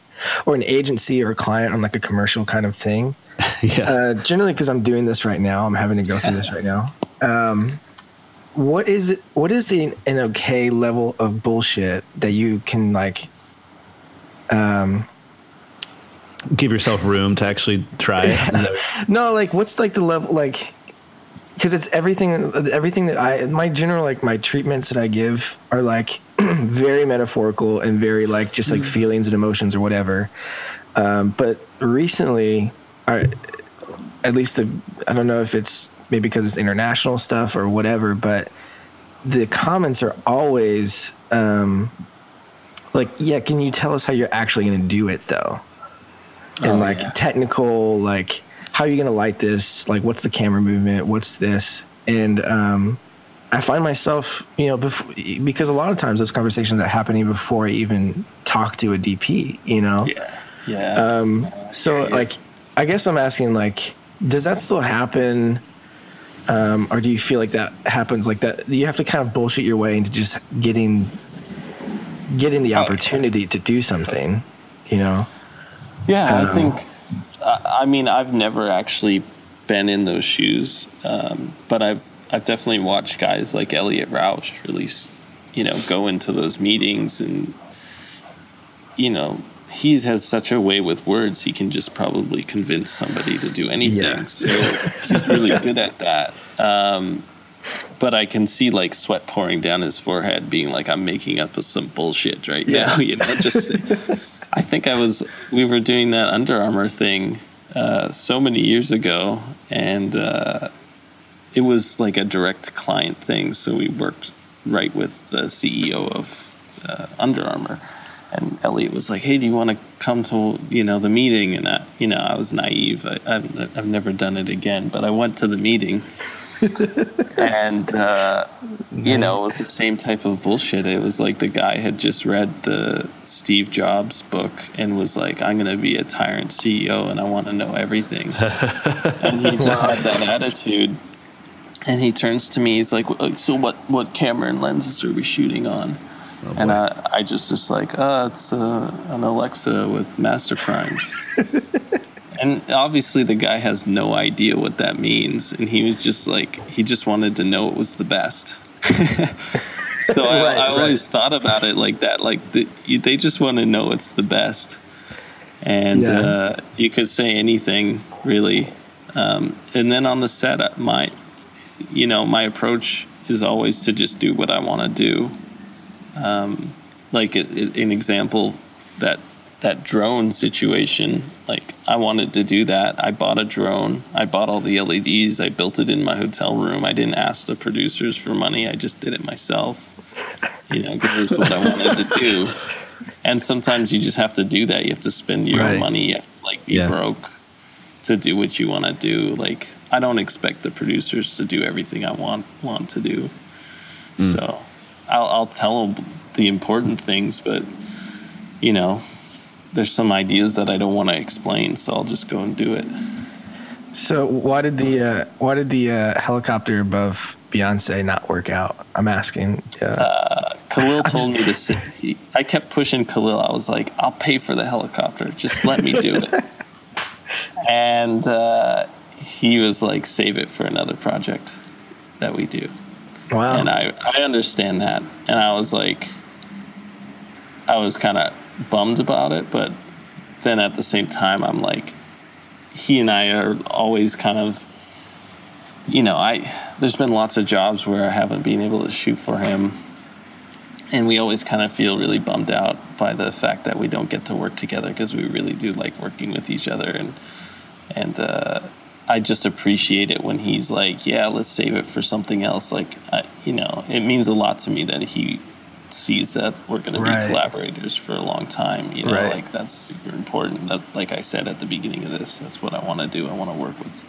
S1: or an agency or a client on like a commercial kind of thing.
S3: yeah.
S1: Uh, generally, because I'm doing this right now, I'm having to go through this right now. Um, what is it? What is the an okay level of bullshit that you can like? Um,
S3: Give yourself room to actually try it.
S1: No, like what's like the level like because it's everything everything that I my general like my treatments that I give are like very metaphorical and very like just like feelings and emotions or whatever. Um, but recently, I, at least the I don't know if it's maybe because it's international stuff or whatever, but the comments are always um, like, yeah, can you tell us how you're actually going to do it though? and
S5: Oh,
S1: like
S5: yeah.
S1: technical like how are you gonna light this? Like what's the camera movement? What's this? And um i find myself you know bef- because a lot of times those conversations are happening before i even talk to a dp you know?
S5: Yeah. Yeah.
S1: um so like i guess i'm asking like does that still happen? Um or do you feel like that happens? Like that you have to kind of bullshit your way into just getting getting the
S5: Oh,
S1: opportunity to do something you know?
S5: Yeah,
S1: Um,
S5: I think. I I mean, I've never actually been in those shoes, um, but I've I've definitely watched guys like Elliot Roush really, you know, go into those meetings and, you know, he has such a way with words. He can just probably convince somebody to do anything.
S1: Yeah.
S5: So he's really good at that. Um, but I can see like sweat pouring down his forehead, being like, "I'm making up some bullshit right
S1: Yeah.
S5: now." You know, just. I think I was. We were doing that Under Armour thing uh, so many years ago, and uh, it was like a direct client thing. So we worked right with the CEO of uh, Under Armour, and Elliot was like, "Hey, do you want to come to you know the meeting?" And I, you know, I was naive. I, I've I've never done it again, but I went to the meeting. And uh, you know, it was the same type of bullshit. It was like the guy had just read the Steve Jobs book and was like, "I'm going to be a tyrant CEO and I want to know everything." and he just had that attitude. And he turns to me. He's like, "Uh, "So what? What camera and lenses are we shooting on?" and I, I just just like, "Oh, it's uh, an Alexa with master primes." And obviously, the guy has no idea what that means. And he was just like, he just wanted to know it was the best. so I,
S1: Right,
S5: I
S1: right.
S5: always thought about it like that. Like the, they just want to know it's the best, and
S1: Yeah.
S5: uh, you could say anything really. Um, and then on the set, uh, my, you know, my approach is always to just do what I want to do. Um, like it, it, an example that that drone situation. Like I wanted to do that. I bought a drone. I bought all the LEDs. I built it in my hotel room. I didn't ask the producers for money. I just did it myself. You know, because it's what I wanted to do. And sometimes you just have to do that. You have to spend your
S1: Right.
S5: own money. You have to, like be
S3: Yeah.
S5: broke to do what you want to do. Like I don't expect the producers to do everything I want want to do. Mm. So I'll, I'll tell them the important things, but you know, there's some ideas that I don't want to explain, so I'll just go and do it.
S1: So why did the uh, why did the uh, helicopter above Beyonce not work out? I'm asking. Uh,
S5: Kahlil told me to sit. He, I kept pushing Kahlil. I was like, "I'll pay for the helicopter. Just let me do it." and uh, he was like, "Save it for another project that we do."
S1: wow.
S5: and I, I understand that and i was like i was kind of bummed about it but then at the same time i'm like he and i are always kind of you know i there's been lots of jobs where i haven't been able to shoot for him and we always kind of feel really bummed out by the fact that we don't get to work together because we really do like working with each other and and uh, I just appreciate it when he's like, "Yeah, let's save it for something else." Like, I, you know, it means a lot to me that he sees that we're going to be collaborators for a long time. You know,
S1: Right.
S5: like that's super important. That, like I said at the beginning of this, that's what I want to do. I want to work with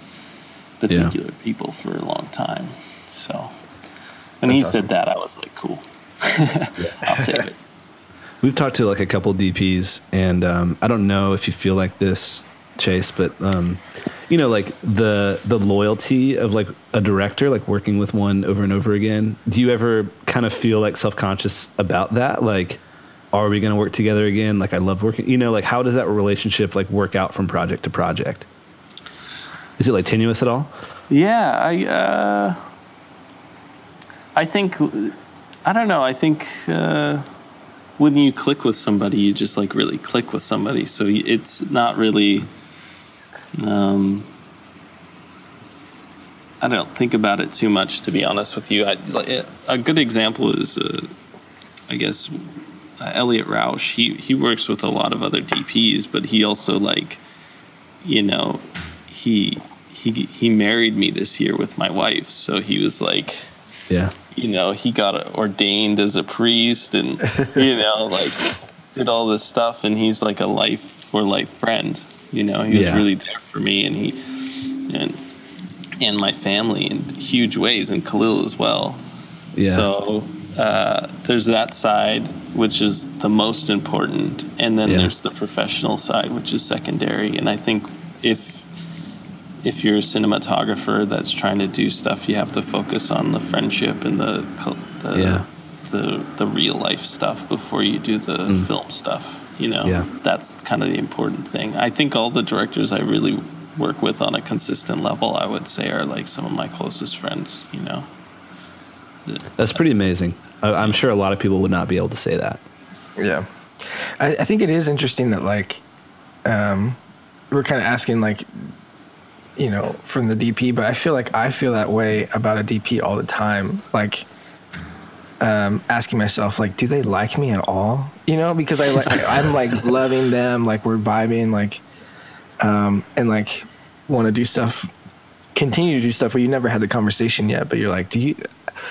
S5: particular people for a long time. So when he
S1: awesome.
S5: said that, I was like, "Cool, I'll save it."
S3: We've talked to like a couple DPs, and um, I don't know if you feel like this, Chayse, but um, you know, like the the loyalty of like a director, like working with one over and over again. Do you ever kind of feel like self conscious about that? Like, are we going to work together again? Like, I love working. You know, like how does that relationship like work out from project to project? Is it like tenuous at all?
S5: Yeah, I uh, I think I don't know. I think uh, when you click with somebody, you just like really click with somebody. So it's not really. Um, I don't think about it too much, to be honest with you. I, a good example is, uh, I guess, uh, Elliot Roush. He he works with a lot of other DPs, but he also like, you know, he he he married me this year with my wife. So he was like,
S3: Yeah.
S5: you know, he got ordained as a priest, and you know, like did all this stuff, and he's like a life for life friend. You know, he was
S3: Yeah.
S5: really there for me, and he and and my family in huge ways, and Kahlil as well.
S3: Yeah.
S5: So uh, there's that side, which is the most important, and then
S3: Yeah.
S5: there's the professional side, which is secondary. And I think if if you're a cinematographer that's trying to do stuff, you have to focus on the friendship and the the
S3: Yeah.
S5: The, the real life stuff before you do the film stuff. You know,
S3: Mm. Yeah.
S5: that's kind of the important thing. I think all the directors I really work with on a consistent level, I would say, are like some of my closest friends. You know.
S3: That's pretty amazing. I, I'm sure a lot of people would not be able to say that.
S1: Yeah, I, I think it is interesting that like, um, we're kind of asking like, you know, from the DP, but I feel like I feel that way about a DP all the time. Like, um, asking myself like, do they like me at all? You know, because I like I'm like loving them, like we're vibing, like, um, and like want to do stuff, continue to do stuff where you never had the conversation yet, but you're like, do you?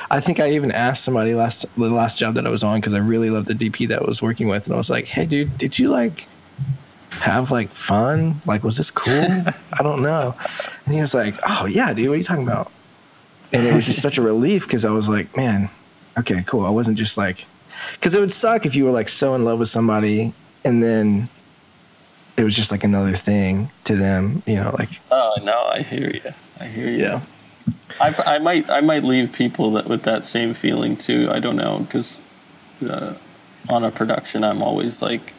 S1: I think I even asked somebody last the last job that I was on because I really loved the DP that I was working with, and I was like, "Hey, dude, did you like have like fun? Like, was this cool? I don't know." And he was like, "Oh yeah, dude, what are you talking about?" And it was just such a relief because I was like, "Man, okay, cool." I wasn't just like, because it would suck if you were like so in love with somebody and then it was just like another thing to them, you know, like
S5: Oh no, I hear you. I hear you.
S1: yeah,
S5: I, I might I might leave people that with that same feeling too. I don't know because uh, on a production, I'm always like,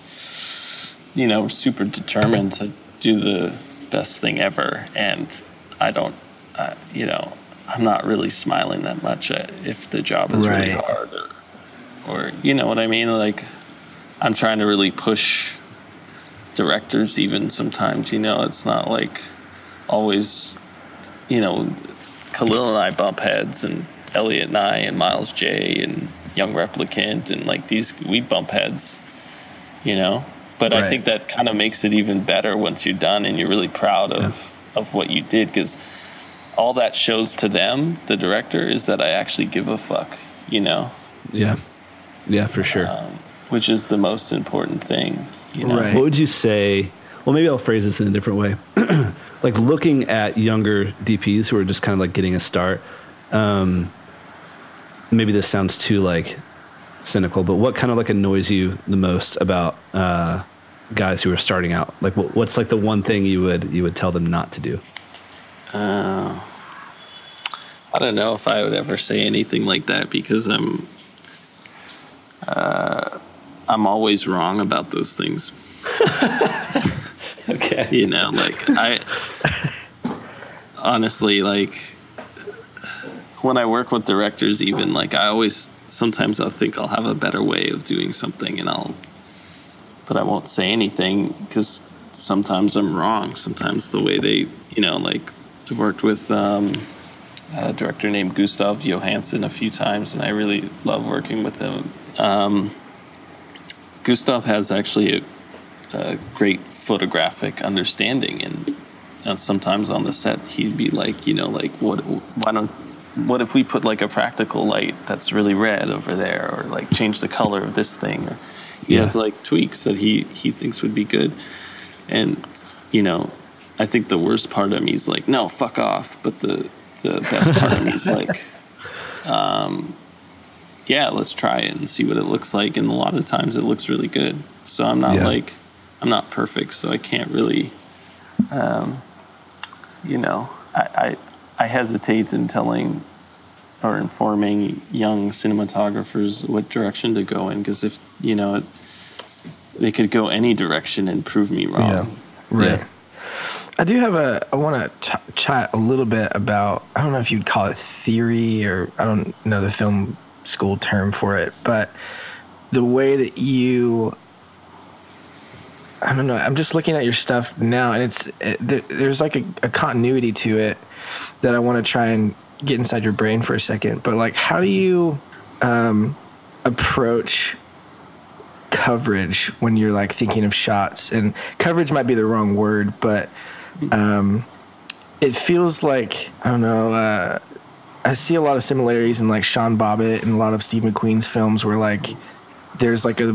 S5: you know, super determined to do the best thing ever, and I don't, uh, you know, I'm not really smiling that much uh, if the job is really hard or or you know what I mean. Like I'm trying to really push directors even sometimes. You know, it's not like always. You know, Kahlil and I bump heads, and Elliot and I, and Miles Jay, and Young Replicant, and like these we bump heads. You know, but I think that kind of makes it even better once you're done and you're really proud of of what you did because all that shows to them, the director, is that I actually give a fuck. You know,
S3: Yeah. Yeah, for sure.
S5: which is the most important thing. You know,
S1: Right.
S3: What would you say? Well, maybe I'll phrase this in a different way. like looking at younger DPs who are just kind of like getting a start. Um, maybe this sounds too like cynical, but what kind of like annoys you the most about uh, guys who are starting out? Like, what, what's like the one thing you would you would tell them not to do?
S5: Uh, I don't know if I would ever say anything like that because I'm uh, I'm always wrong about those things.
S3: Okay.
S5: you know like i honestly like when i work with directors even like i always sometimes i'll think i'll have a better way of doing something and i'll but i won't say anything because sometimes i'm wrong sometimes the way they you know like i've worked with um, a director named gustav johansson a few times and i really love working with him. Um, gustav has actually a a great photographic understanding and uh, sometimes on the set he'd be like you know like what why don't what if we put like a practical light that's really red over there or like change the color of this thing? Or he
S3: Yeah.
S5: has like tweaks that he he thinks would be good. And you know i think the worst part of me is like no fuck off but the the best part of me is like um yeah let's try it and see what it looks like and a lot of times it looks really good so i'm not
S3: Yeah.
S5: like i'm not perfect so i can't really um you know i i, I hesitate in telling or informing young cinematographers what direction to go in because if you know it, they could go any direction and prove me wrong
S1: Yeah. Right.
S3: Yeah.
S1: I do have a. I want to chat a little bit about. I don't know if you'd call it theory or I don't know the film school term for it, but the way that you. I don't know. I'm just looking at your stuff now, and it's it, there, there's like a, a continuity to it that I want to try and get inside your brain for a second. But like, how do you um, approach coverage when you're like thinking of shots and coverage might be the wrong word but um it feels like i don't know uh i see a lot of similarities in like sean bobbitt and a lot of steve mcqueen's films where like there's like a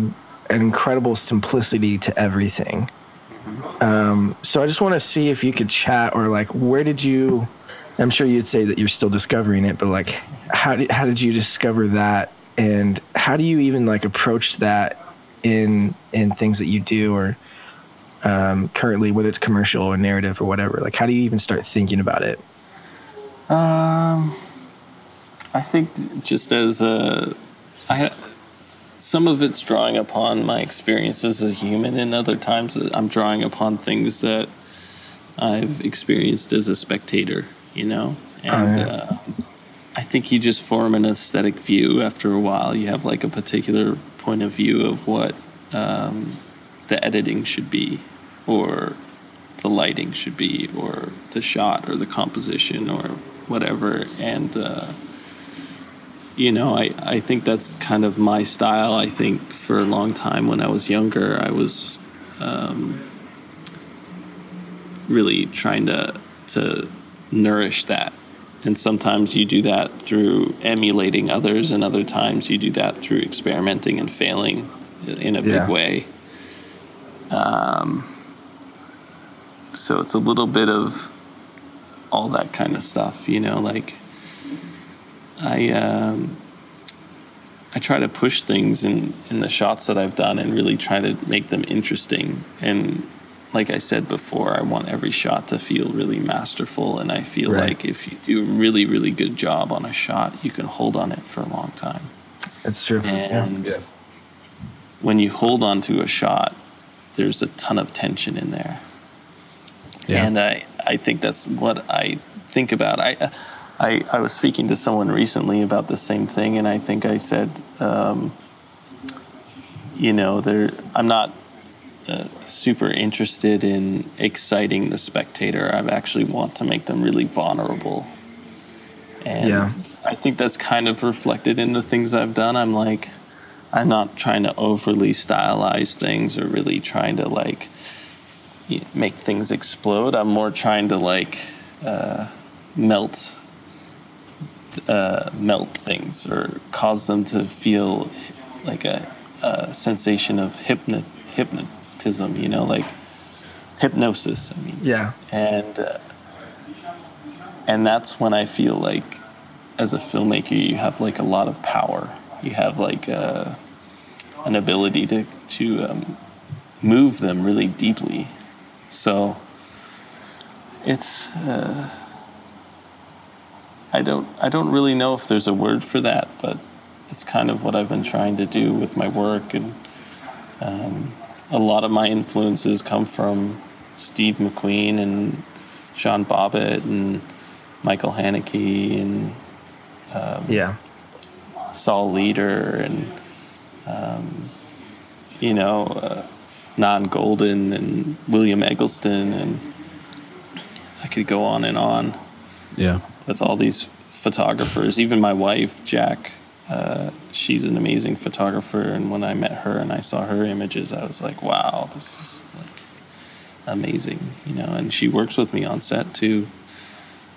S1: an incredible simplicity to everything. Um so i just want to see if you could chat or like where did you i'm sure you'd say that you're still discovering it but like how did, how did you discover that? And how do you even like approach that in in things that you do or um, currently whether it's commercial or narrative or whatever like how do you even start thinking about it
S5: Um, I think just as a, I, some of it's drawing upon my experiences as a human, and other times I'm drawing upon things that I've experienced as a spectator. You know, and
S1: yeah.
S5: uh, I think you just form an aesthetic view after a while. You have like a particular point of view of what um, the editing should be, or the lighting should be, or the shot, or the composition, or whatever. And uh, you know, I, I think that's kind of my style. I think for a long time when I was younger, I was um, really trying to to nourish that. And sometimes you do that through emulating others, and other times you do that through experimenting and failing in a big way. Um, so it's a little bit of all that kind of stuff, you know. Like I, um, I try to push things in in the shots that I've done, and really try to make them interesting. And like I said before, I want every shot to feel really masterful, and I feel
S1: Right.
S5: like if you do a really really good job on a shot, you can hold on it for a long time.
S1: it's true
S5: And
S1: yeah.
S5: when you hold on to a shot, there's a ton of tension in there.
S3: Yeah.
S5: And I, I think that's what I think about. I, I, I was speaking to someone recently about the same thing, and I think I said, um, you know, there. I'm not uh, super interested in exciting the spectator. I actually want to make them really vulnerable. And
S1: Yeah.
S5: I think that's kind of reflected in the things I've done. I'm like, I'm not trying to overly stylize things or really trying to like make things explode. I'm more trying to like uh, melt uh, melt things or cause them to feel like a, a sensation of hypno- hypnotism, you know, like hypnosis. I mean,
S1: Yeah.
S5: and uh, and that's when I feel like, as a filmmaker, you have like a lot of power. You have like uh, an ability to to um, move them really deeply. So it's. Uh, I don't I don't really know if there's a word for that, but it's kind of what I've been trying to do with my work, and um, a lot of my influences come from Steve McQueen and Sean Bobbitt and Michael Haneke and
S1: Yeah.
S5: Saul Leiter and um, you know uh, Nan Goldin and William Eggleston and I could go on and on
S3: Yeah.
S5: with all these photographers. Even my wife, Jack, uh, she's an amazing photographer. And when I met her and I saw her images, I was like, wow, this is like amazing, you know. And she works with me on set too.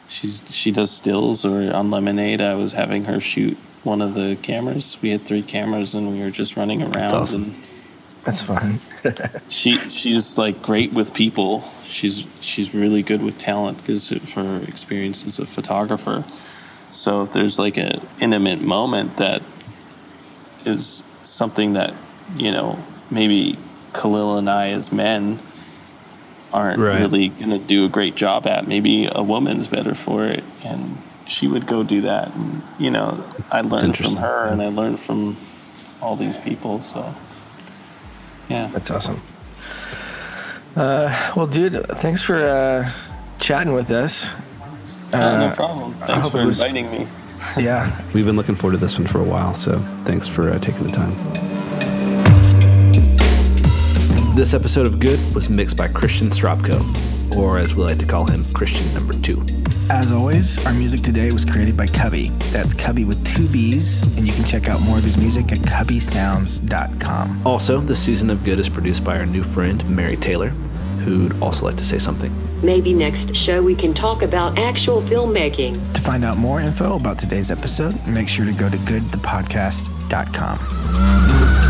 S5: She's she does stills or on Lemonade. I was having her shoot one of the cameras. We had three cameras and we were just running around
S3: awesome.
S5: and
S1: That's fun.
S5: she she's like great with people. She's she's really good with talent because of her experience as a photographer. So if there's like an intimate moment that is something that you know maybe Kahlil and I as men aren't
S3: Right.
S5: really gonna do a great job at, maybe a woman's better for it, and she would go do that. And you know, I learned from her, and I learned from all these people. So yeah.
S1: That's awesome. Uh, well, dude, thanks for uh, chatting with us.
S5: Uh, no problem. Thanks for
S1: was-
S5: inviting me.
S1: Yeah.
S3: We've been looking forward to this one for a while, so thanks for uh, taking the time. This episode of Good was mixed by Christian Stropko, or as we like to call him, Christian number two.
S1: As always, our music today was created by Cubby. That's Cubby with two B's, and you can check out more of his music at cubbysounds.com.
S3: Also, the season of Good is produced by our new friend, Mary Taylor, who'd also like to say something.
S6: Maybe next show we can talk about actual filmmaking.
S1: To find out more info about today's episode, make sure to go to goodthepodcast.com.